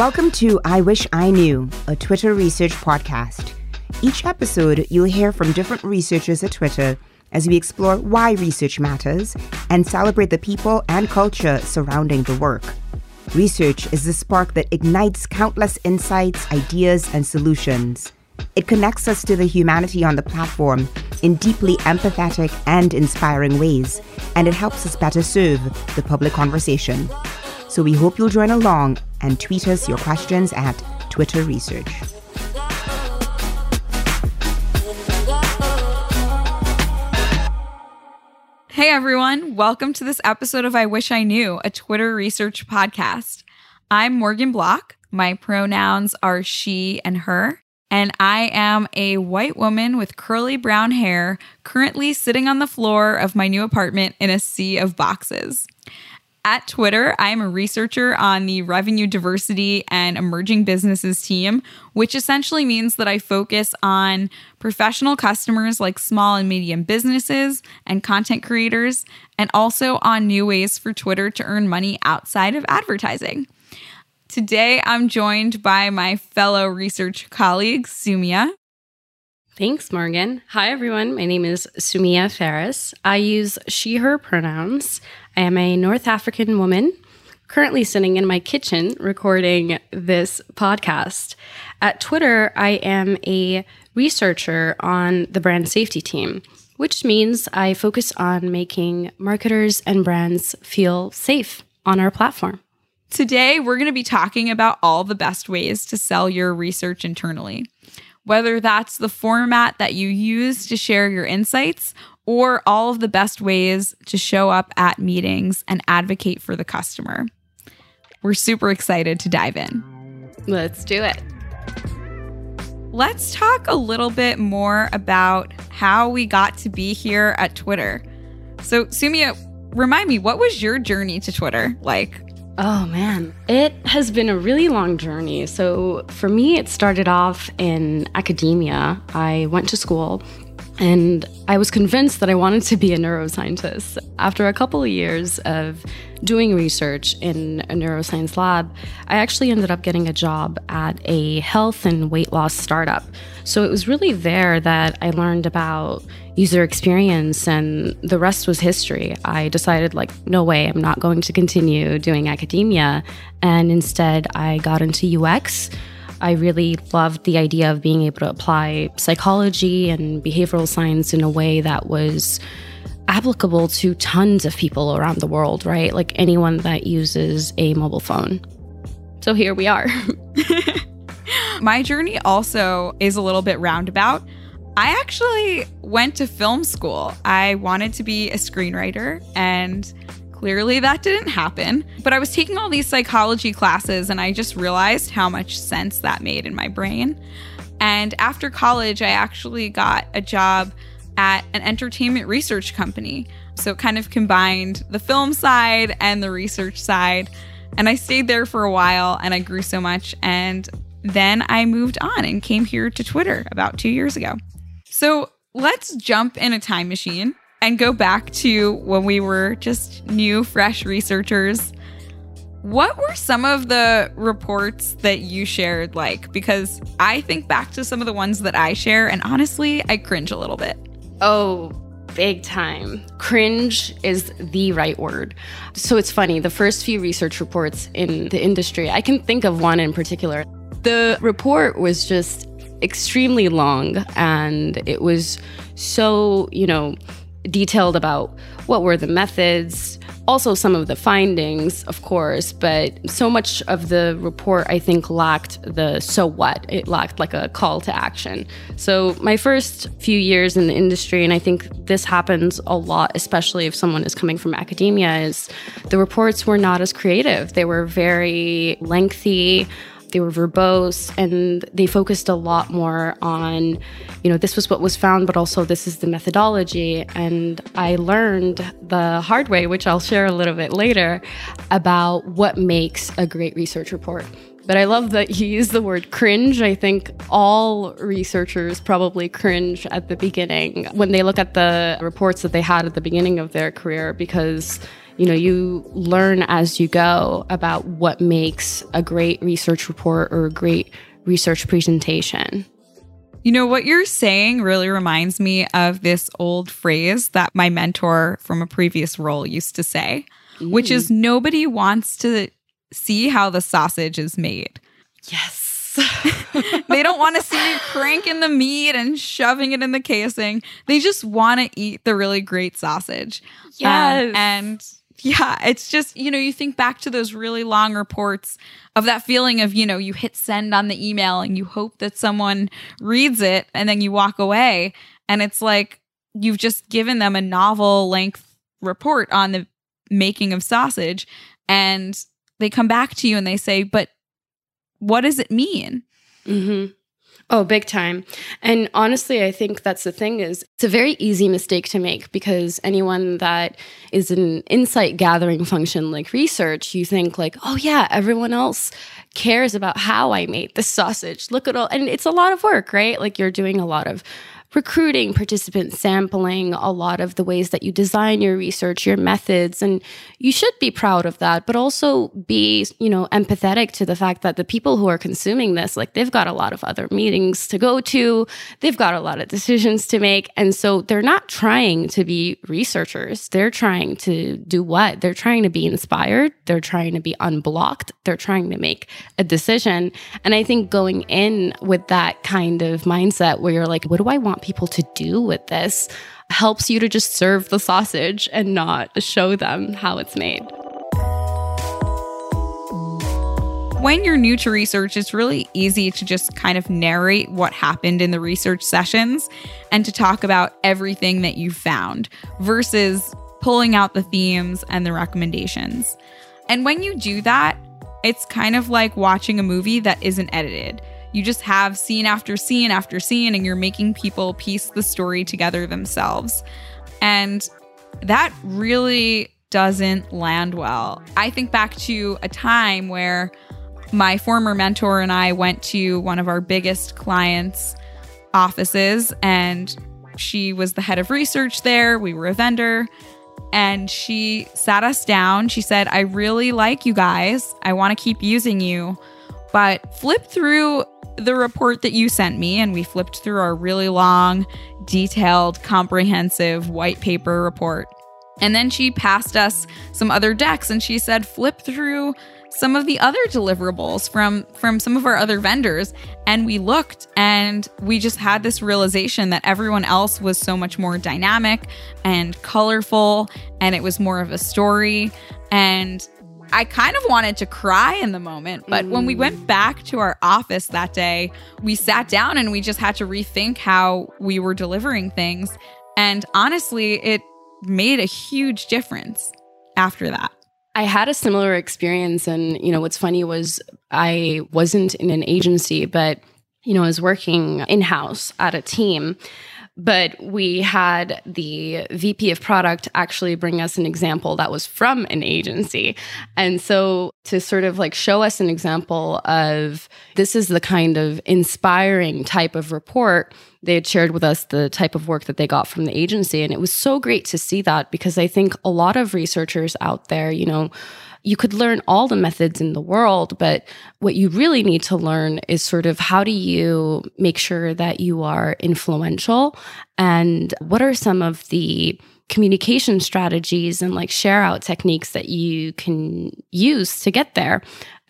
Welcome to I Wish I Knew, a Twitter research podcast. Each episode, you'll hear from different researchers at Twitter as we explore why research matters and celebrate the people and culture surrounding the work. Research is the spark that ignites countless insights, ideas, and solutions. It connects us to the humanity on the platform in deeply empathetic and inspiring ways, and it helps us better serve the public conversation. So we hope you'll join along and tweet us your questions at Twitter Research. Hey everyone, welcome to this episode of I Wish I Knew, a Twitter research podcast. I'm Morgan Block. My pronouns are she and her, and I am a white woman with curly brown hair currently sitting on the floor of my new apartment in a sea of boxes. At Twitter, I am a researcher on the revenue diversity and emerging businesses team, which essentially means that I focus on professional customers like small and medium businesses and content creators, and also on new ways for Twitter to earn money outside of advertising. Today, I'm joined by my fellow research colleague, Sumia. Thanks, Morgan. Hi, everyone. My name is Sumia Ferris. I use she, her pronouns. I am a North African woman currently sitting in my kitchen recording this podcast. At Twitter, I am a researcher on the brand safety team, which means I focus on making marketers and brands feel safe on our platform. Today, we're going to be talking about all the best ways to sell your research internally whether that's the format that you use to share your insights or all of the best ways to show up at meetings and advocate for the customer. We're super excited to dive in. Let's do it. Let's talk a little bit more about how we got to be here at Twitter. So, Sumia, remind me, what was your journey to Twitter like? Oh man, it has been a really long journey. So for me, it started off in academia. I went to school and I was convinced that I wanted to be a neuroscientist. After a couple of years of doing research in a neuroscience lab, I actually ended up getting a job at a health and weight loss startup. So it was really there that I learned about user experience and the rest was history. I decided, like, no way, I'm not going to continue doing academia. And instead, I got into UX. I really loved the idea of being able to apply psychology and behavioral science in a way that was applicable to tons of people around the world, right? Like anyone that uses a mobile phone. So here we are. My journey also is a little bit roundabout. I actually went to film school. I wanted to be a screenwriter, and clearly that didn't happen. But I was taking all these psychology classes, and I just realized how much sense that made in my brain. And after college, I actually got a job at an entertainment research company. So it kind of combined the film side and the research side. And I stayed there for a while and I grew so much. And then I moved on and came here to Twitter about two years ago. So let's jump in a time machine and go back to when we were just new, fresh researchers. What were some of the reports that you shared like? Because I think back to some of the ones that I share, and honestly, I cringe a little bit. Oh, big time. Cringe is the right word. So it's funny, the first few research reports in the industry, I can think of one in particular. The report was just extremely long and it was so, you know, detailed about what were the methods, also some of the findings, of course, but so much of the report I think lacked the so what. It lacked like a call to action. So, my first few years in the industry, and I think this happens a lot, especially if someone is coming from academia, is the reports were not as creative. They were very lengthy they were verbose and they focused a lot more on you know this was what was found but also this is the methodology and i learned the hard way which i'll share a little bit later about what makes a great research report but I love that you use the word cringe. I think all researchers probably cringe at the beginning when they look at the reports that they had at the beginning of their career because you know you learn as you go about what makes a great research report or a great research presentation. You know, what you're saying really reminds me of this old phrase that my mentor from a previous role used to say, mm. which is nobody wants to see how the sausage is made. Yes. they don't want to see you cranking the meat and shoving it in the casing. They just want to eat the really great sausage. Yes. Um, and yeah, it's just, you know, you think back to those really long reports of that feeling of, you know, you hit send on the email and you hope that someone reads it and then you walk away. And it's like you've just given them a novel length report on the making of sausage. And they come back to you and they say, but what does it mean? Mm-hmm. Oh, big time. And honestly, I think that's the thing is it's a very easy mistake to make because anyone that is an insight gathering function like research, you think like, "Oh yeah, everyone else cares about how I made the sausage. Look at all." And it's a lot of work, right? Like you're doing a lot of recruiting, participant sampling, a lot of the ways that you design your research, your methods. And you should be proud of that, but also be, you know, empathetic to the fact that the people who are consuming this, like they've got a lot of other meetings to go to, they've got a lot of decisions to make. And so they're not trying to be researchers. They're trying to do what? They're trying to be inspired. They're trying to be unblocked. They're trying to make a decision. And I think going in with that kind of mindset where you're like, what do I want people to do with this helps you to just serve the sausage and not show them how it's made. When you're new to research, it's really easy to just kind of narrate what happened in the research sessions and to talk about everything that you found versus pulling out the themes and the recommendations. And when you do that, it's kind of like watching a movie that isn't edited you just have scene after scene after scene and you're making people piece the story together themselves. And that really doesn't land well. I think back to a time where my former mentor and I went to one of our biggest clients' offices and she was the head of research there. We were a vendor. And she sat us down. She said, I really like you guys. I want to keep using you, but flip through the report that you sent me, and we flipped through our really long, detailed, comprehensive white paper report. And then she passed us some other decks and she said, flip through some of the other deliverables from from some of our other vendors and we looked and we just had this realization that everyone else was so much more dynamic and colorful and it was more of a story and I kind of wanted to cry in the moment, but mm. when we went mm. back to our office that day, we sat down and we just had to rethink how we were delivering things. And honestly, it made a huge difference after that. I had a similar experience. And, you know, what's funny was I wasn't in an agency, but, you know, I was working in house at a team but we had the VP of product actually bring us an example that was from an agency. And so to sort of like show us an example of this is the kind of inspiring type of report they had shared with us the type of work that they got from the agency and it was so great to see that because I think a lot of researchers out there, you know, you could learn all the methods in the world, but what you really need to learn is sort of how do you make sure that you are influential and what are some of the communication strategies and like share out techniques that you can use to get there.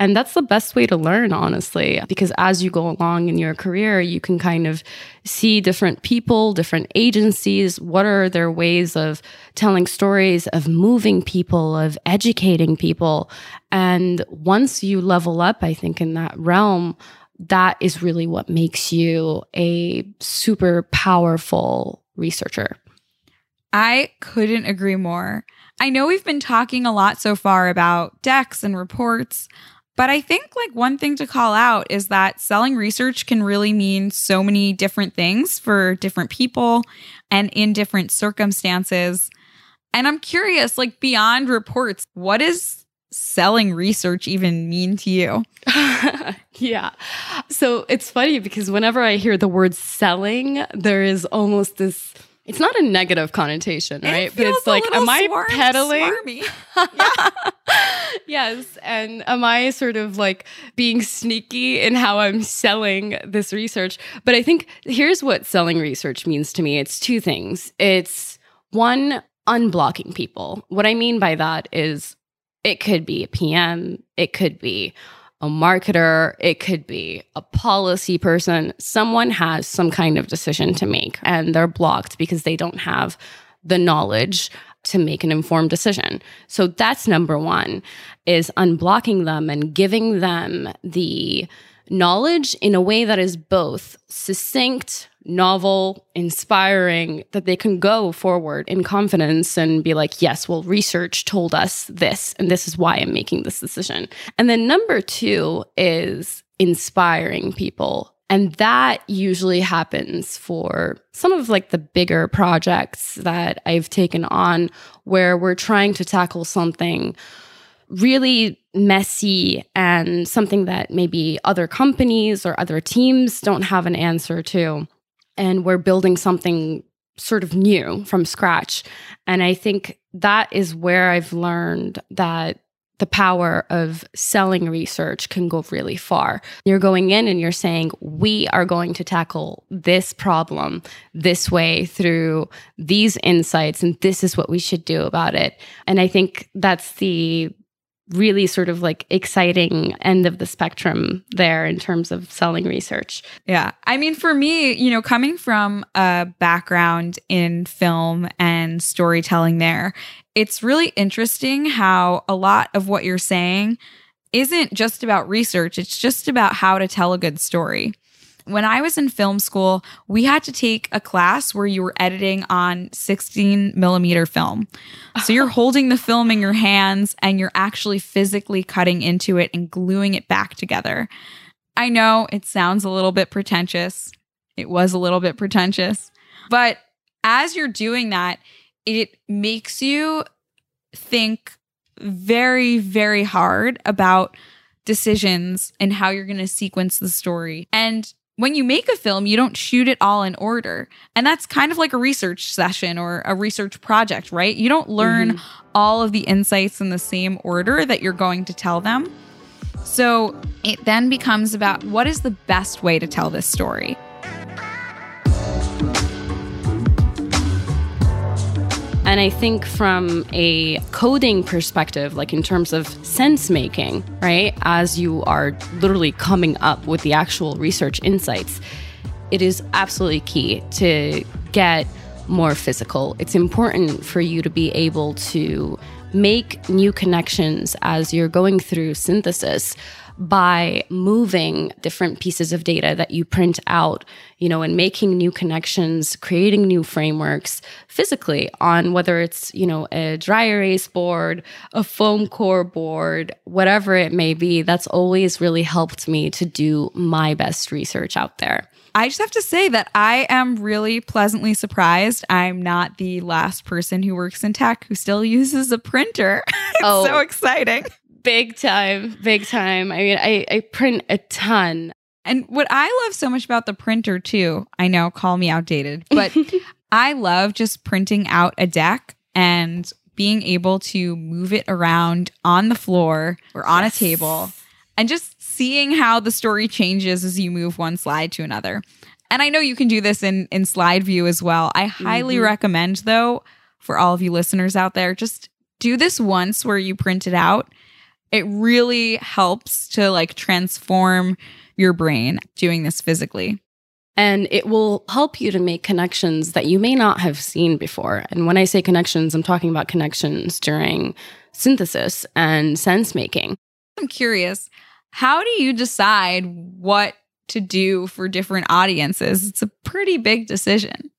And that's the best way to learn, honestly, because as you go along in your career, you can kind of see different people, different agencies. What are their ways of telling stories, of moving people, of educating people? And once you level up, I think, in that realm, that is really what makes you a super powerful researcher. I couldn't agree more. I know we've been talking a lot so far about decks and reports, but I think like one thing to call out is that selling research can really mean so many different things for different people and in different circumstances. And I'm curious, like beyond reports, what does selling research even mean to you? yeah. So it's funny because whenever I hear the word selling, there is almost this it's not a negative connotation, right? It but it's like, am I swarm, peddling? yes. And am I sort of like being sneaky in how I'm selling this research? But I think here's what selling research means to me it's two things. It's one, unblocking people. What I mean by that is it could be a PM, it could be a marketer, it could be a policy person. Someone has some kind of decision to make and they're blocked because they don't have the knowledge to make an informed decision. So that's number 1 is unblocking them and giving them the knowledge in a way that is both succinct, novel, inspiring, that they can go forward in confidence and be like, yes, well, research told us this, and this is why I'm making this decision. And then number two is inspiring people. And that usually happens for some of like the bigger projects that I've taken on where we're trying to tackle something really messy and something that maybe other companies or other teams don't have an answer to. And we're building something sort of new from scratch. And I think that is where I've learned that the power of selling research can go really far. You're going in and you're saying, we are going to tackle this problem this way through these insights, and this is what we should do about it. And I think that's the really sort of like exciting end of the spectrum there in terms of selling research. Yeah. I mean, for me, you know, coming from a background in film and storytelling there, it's really interesting how a lot of what you're saying isn't just about research, it's just about how to tell a good story when I was in film school, we had to take a class where you were editing on 16 millimeter film. So you're holding the film in your hands and you're actually physically cutting into it and gluing it back together. I know it sounds a little bit pretentious. It was a little bit pretentious. But as you're doing that, it makes you think very, very hard about decisions and how you're going to sequence the story. And when you make a film, you don't shoot it all in order. And that's kind of like a research session or a research project, right? You don't learn mm-hmm. all of the insights in the same order that you're going to tell them. So it then becomes about what is the best way to tell this story? And I think from a coding perspective, like in terms of sense making, right, as you are literally coming up with the actual research insights, it is absolutely key to get more physical. It's important for you to be able to make new connections as you're going through synthesis by moving different pieces of data that you print out, you know, and making new connections, creating new frameworks physically on whether it's, you know, a dry erase board, a foam core board, whatever it may be. That's always really helped me to do my best research out there. I just have to say that I am really pleasantly surprised. I'm not the last person who works in tech who still uses a printer. it's oh, so exciting. Big time, big time. I mean, I, I print a ton. And what I love so much about the printer, too, I know, call me outdated, but I love just printing out a deck and being able to move it around on the floor or on yes. a table and just seeing how the story changes as you move one slide to another. And I know you can do this in in slide view as well. I highly mm-hmm. recommend though for all of you listeners out there just do this once where you print it out it really helps to like transform your brain doing this physically. And it will help you to make connections that you may not have seen before. And when I say connections, I'm talking about connections during synthesis and sense making. I'm curious, how do you decide what to do for different audiences? It's a pretty big decision.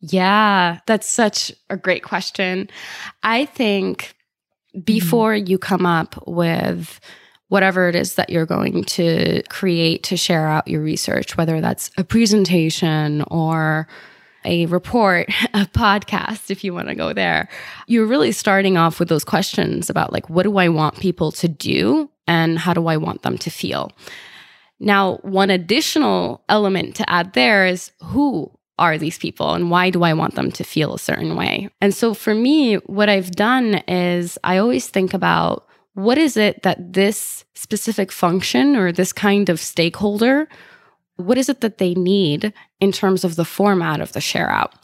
Yeah, that's such a great question. I think Mm-hmm. before you come up with whatever it is that you're going to create to share out your research, whether that's a presentation or a report, a podcast, if you want to go there, you're really starting off with those questions about like, what do I want people to do and how do I want them to feel? Now, one additional element to add there is who are these people and why do I want them to feel a certain way? And so for me, what I've done is I always think about what is it that this specific function or this kind of stakeholder what is it that they need in terms of the format of the share out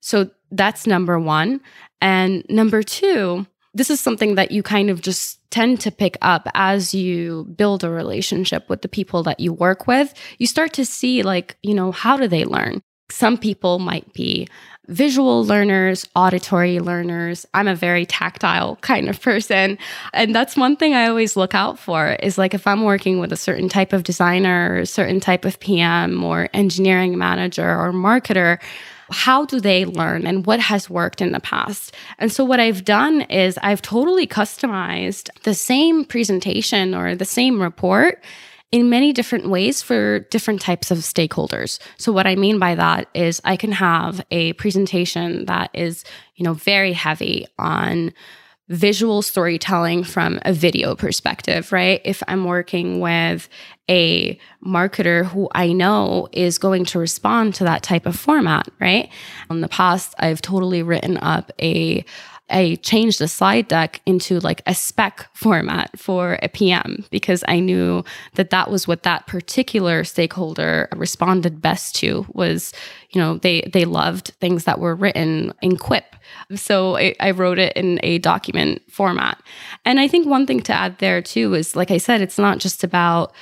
so that's number one. And number two this is something that you kind of just tend to pick up as you build a relationship with the people that you work with. You start to see like you know how do they learn some people might be visual learners, auditory learners. I'm a very tactile kind of person. And that's one thing I always look out for is like if I'm working with a certain type of designer or a certain type of PM or engineering manager or marketer, how do they learn and what has worked in the past? And so what I've done is I've totally customized the same presentation or the same report in many different ways for different types of stakeholders. So what I mean by that is I can have a presentation that is, you know, very heavy on visual storytelling from a video perspective, right? If I'm working with a marketer who I know is going to respond to that type of format, right? In the past, I've totally written up a I changed the slide deck into like a spec format for a PM because I knew that that was what that particular stakeholder responded best to was, you know, they they loved things that were written in Quip. So I, I wrote it in a document format. And I think one thing to add there too is like I said, it's not just about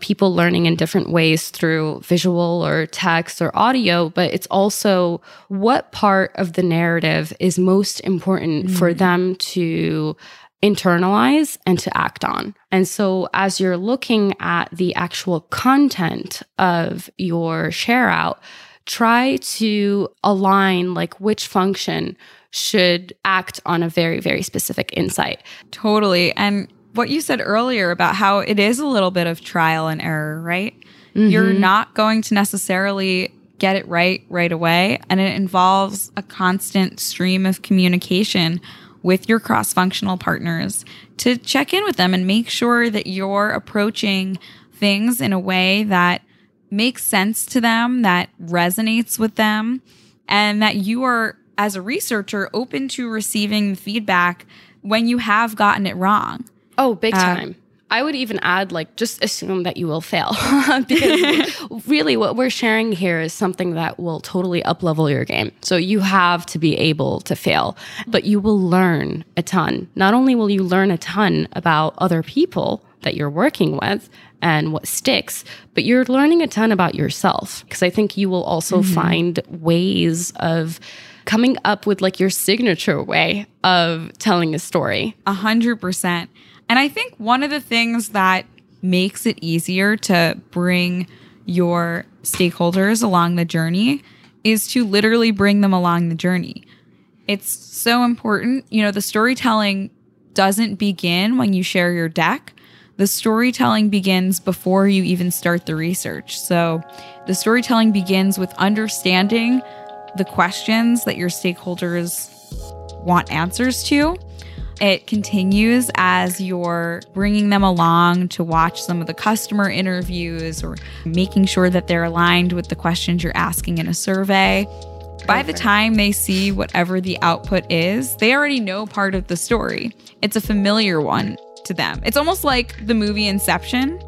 people learning in different ways through visual or text or audio, but it's also what part of the narrative is most important mm. for them to internalize and to act on. And so as you're looking at the actual content of your share out, try to align like which function should act on a very very specific insight. Totally. And what you said earlier about how it is a little bit of trial and error, right? Mm-hmm. You're not going to necessarily get it right right away. And it involves a constant stream of communication with your cross functional partners to check in with them and make sure that you're approaching things in a way that makes sense to them, that resonates with them, and that you are, as a researcher, open to receiving feedback when you have gotten it wrong. Oh, big uh, time. I would even add, like, just assume that you will fail. because really, what we're sharing here is something that will totally uplevel your game. So you have to be able to fail, but you will learn a ton. Not only will you learn a ton about other people that you're working with and what sticks, but you're learning a ton about yourself. Because I think you will also mm-hmm. find ways of coming up with like your signature way of telling a story. A hundred percent. And I think one of the things that makes it easier to bring your stakeholders along the journey is to literally bring them along the journey. It's so important. You know, the storytelling doesn't begin when you share your deck. The storytelling begins before you even start the research. So the storytelling begins with understanding the questions that your stakeholders want answers to it continues as you're bringing them along to watch some of the customer interviews or making sure that they're aligned with the questions you're asking in a survey. By the time they see whatever the output is, they already know part of the story. It's a familiar one to them. It's almost like the movie Inception.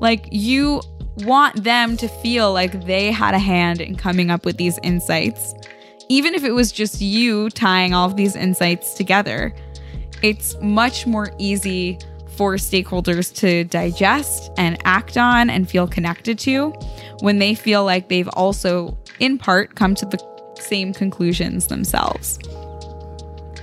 Like you want them to feel like they had a hand in coming up with these insights. Even if it was just you tying all of these insights together it's much more easy for stakeholders to digest and act on and feel connected to when they feel like they've also, in part, come to the same conclusions themselves.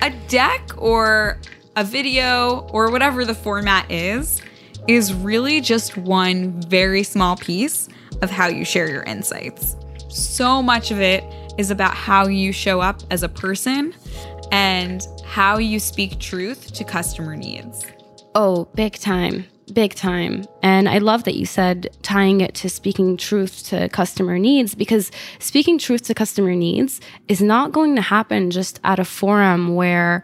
A deck or a video or whatever the format is, is really just one very small piece of how you share your insights. So much of it is about how you show up as a person and how you speak truth to customer needs. Oh, big time. Big time. And I love that you said tying it to speaking truth to customer needs because speaking truth to customer needs is not going to happen just at a forum where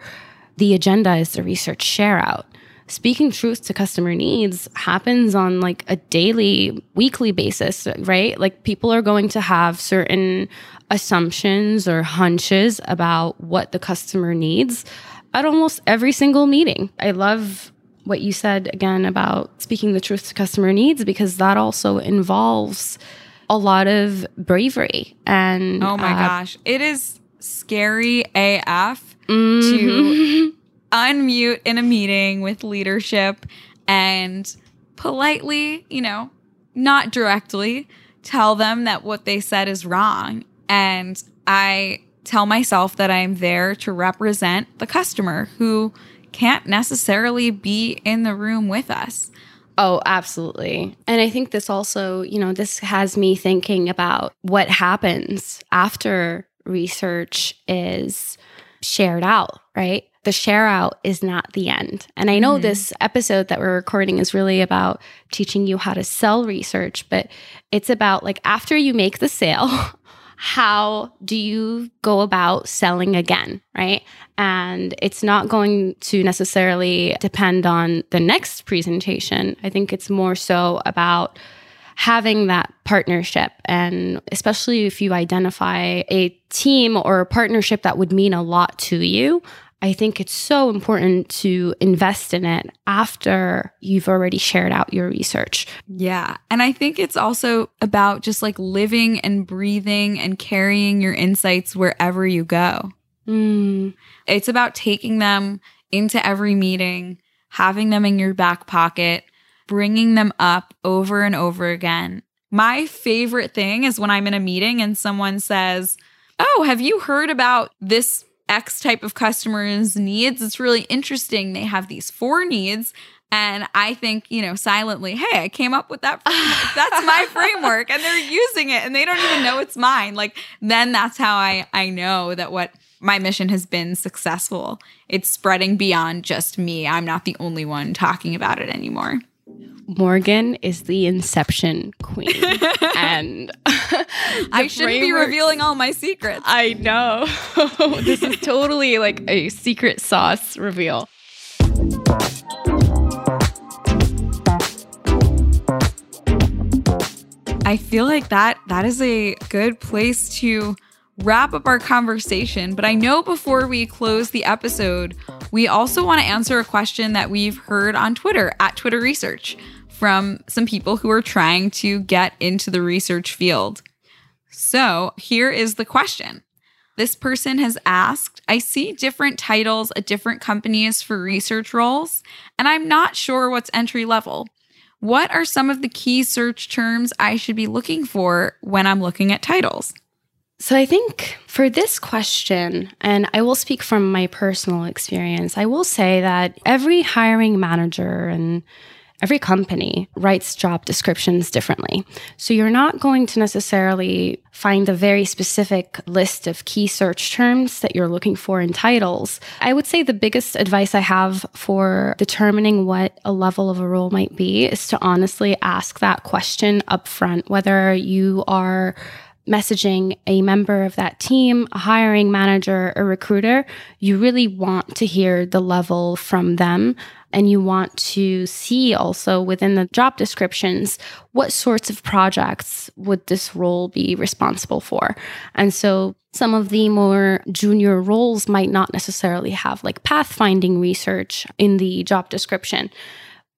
the agenda is the research share out. Speaking truth to customer needs happens on like a daily, weekly basis, right? Like people are going to have certain assumptions or hunches about what the customer needs at almost every single meeting. I love what you said again about speaking the truth to customer needs because that also involves a lot of bravery and oh my uh, gosh it is scary af mm-hmm. to unmute in a meeting with leadership and politely you know not directly tell them that what they said is wrong and i tell myself that i'm there to represent the customer who can't necessarily be in the room with us. Oh, absolutely. And I think this also, you know, this has me thinking about what happens after research is shared out, right? The share out is not the end. And I know mm-hmm. this episode that we're recording is really about teaching you how to sell research, but it's about like after you make the sale, how do you go about selling again, right? And it's not going to necessarily depend on the next presentation. I think it's more so about having that partnership. And especially if you identify a team or a partnership that would mean a lot to you, I think it's so important to invest in it after you've already shared out your research. Yeah. And I think it's also about just like living and breathing and carrying your insights wherever you go. Mm. It's about taking them into every meeting, having them in your back pocket, bringing them up over and over again. My favorite thing is when I'm in a meeting and someone says, Oh, have you heard about this X type of customer's needs. It's really interesting. They have these four needs. And I think, you know, silently, hey, I came up with that framework. That's my framework. And they're using it and they don't even know it's mine. Like, then that's how I, I know that what my mission has been successful. It's spreading beyond just me. I'm not the only one talking about it anymore. Morgan is the inception queen. and I shouldn't be revealing all my secrets. I know. this is totally like a secret sauce reveal. I feel like that that is a good place to wrap up our conversation, but I know before we close the episode, we also want to answer a question that we've heard on Twitter at Twitter Research from some people who are trying to get into the research field. So here is the question. This person has asked I see different titles at different companies for research roles, and I'm not sure what's entry level. What are some of the key search terms I should be looking for when I'm looking at titles? So, I think for this question, and I will speak from my personal experience, I will say that every hiring manager and every company writes job descriptions differently. So you're not going to necessarily find a very specific list of key search terms that you're looking for in titles. I would say the biggest advice I have for determining what a level of a role might be is to honestly ask that question up front, whether you are messaging a member of that team, a hiring manager, a recruiter, you really want to hear the level from them. And you want to see also within the job descriptions what sorts of projects would this role be responsible for. And so some of the more junior roles might not necessarily have like pathfinding research in the job description.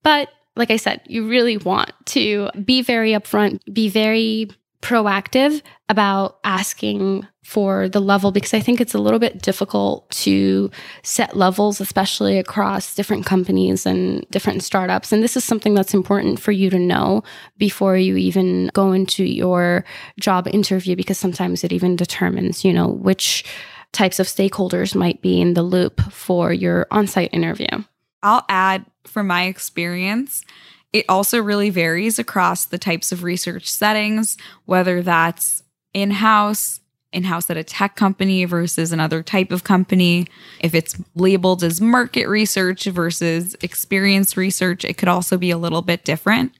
But like I said, you really want to be very upfront, be very proactive about asking for the level because I think it's a little bit difficult to set levels, especially across different companies and different startups. And this is something that's important for you to know before you even go into your job interview because sometimes it even determines, you know, which types of stakeholders might be in the loop for your on site interview. I'll add from my experience it also really varies across the types of research settings, whether that's in house, in house at a tech company versus another type of company. If it's labeled as market research versus experience research, it could also be a little bit different.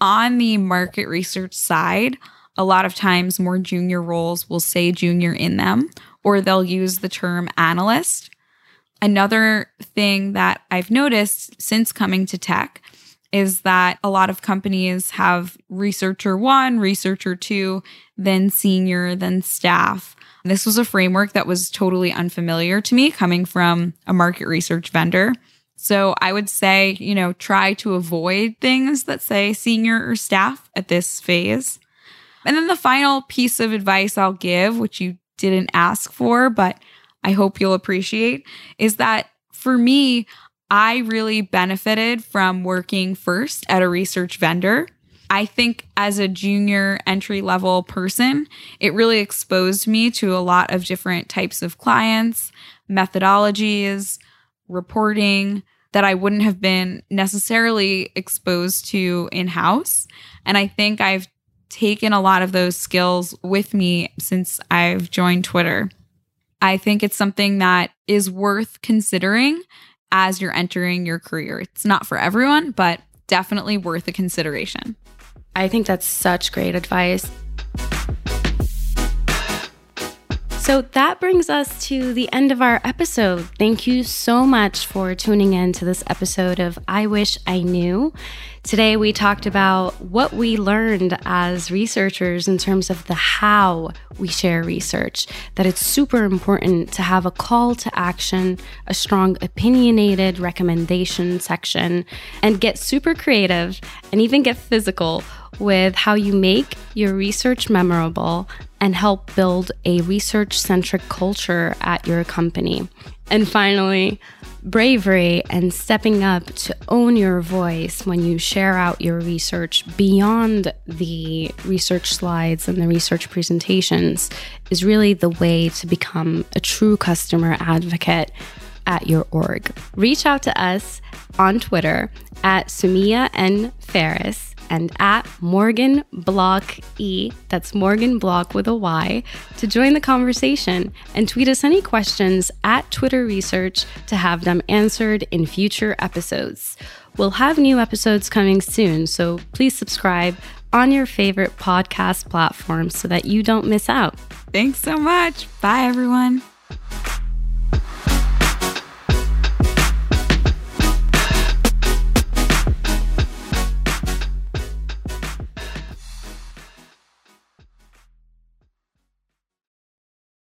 On the market research side, a lot of times more junior roles will say junior in them, or they'll use the term analyst. Another thing that I've noticed since coming to tech is that a lot of companies have researcher one, researcher two, then senior, then staff. This was a framework that was totally unfamiliar to me coming from a market research vendor. So I would say, you know, try to avoid things that say senior or staff at this phase. And then the final piece of advice I'll give, which you didn't ask for, but I hope you'll appreciate, is that for me, I really benefited from working first at a research vendor. I think as a junior entry level person, it really exposed me to a lot of different types of clients, methodologies, reporting that I wouldn't have been necessarily exposed to in house. And I think I've taken a lot of those skills with me since I've joined Twitter. I think it's something that is worth considering as you're entering your career. It's not for everyone, but definitely worth a consideration. I think that's such great advice. So that brings us to the end of our episode. Thank you so much for tuning in to this episode of I Wish I Knew. Today, we talked about what we learned as researchers in terms of the how we share research, that it's super important to have a call to action, a strong opinionated recommendation section, and get super creative and even get physical with how you make your research memorable and help build a research centric culture at your company. And finally, bravery and stepping up to own your voice when you share out your research beyond the research slides and the research presentations is really the way to become a true customer advocate at your org. Reach out to us on Twitter at Sumia N. Ferris and at Morgan Block E, that's Morgan Block with a Y, to join the conversation and tweet us any questions at Twitter Research to have them answered in future episodes. We'll have new episodes coming soon, so please subscribe on your favorite podcast platform so that you don't miss out. Thanks so much. Bye, everyone.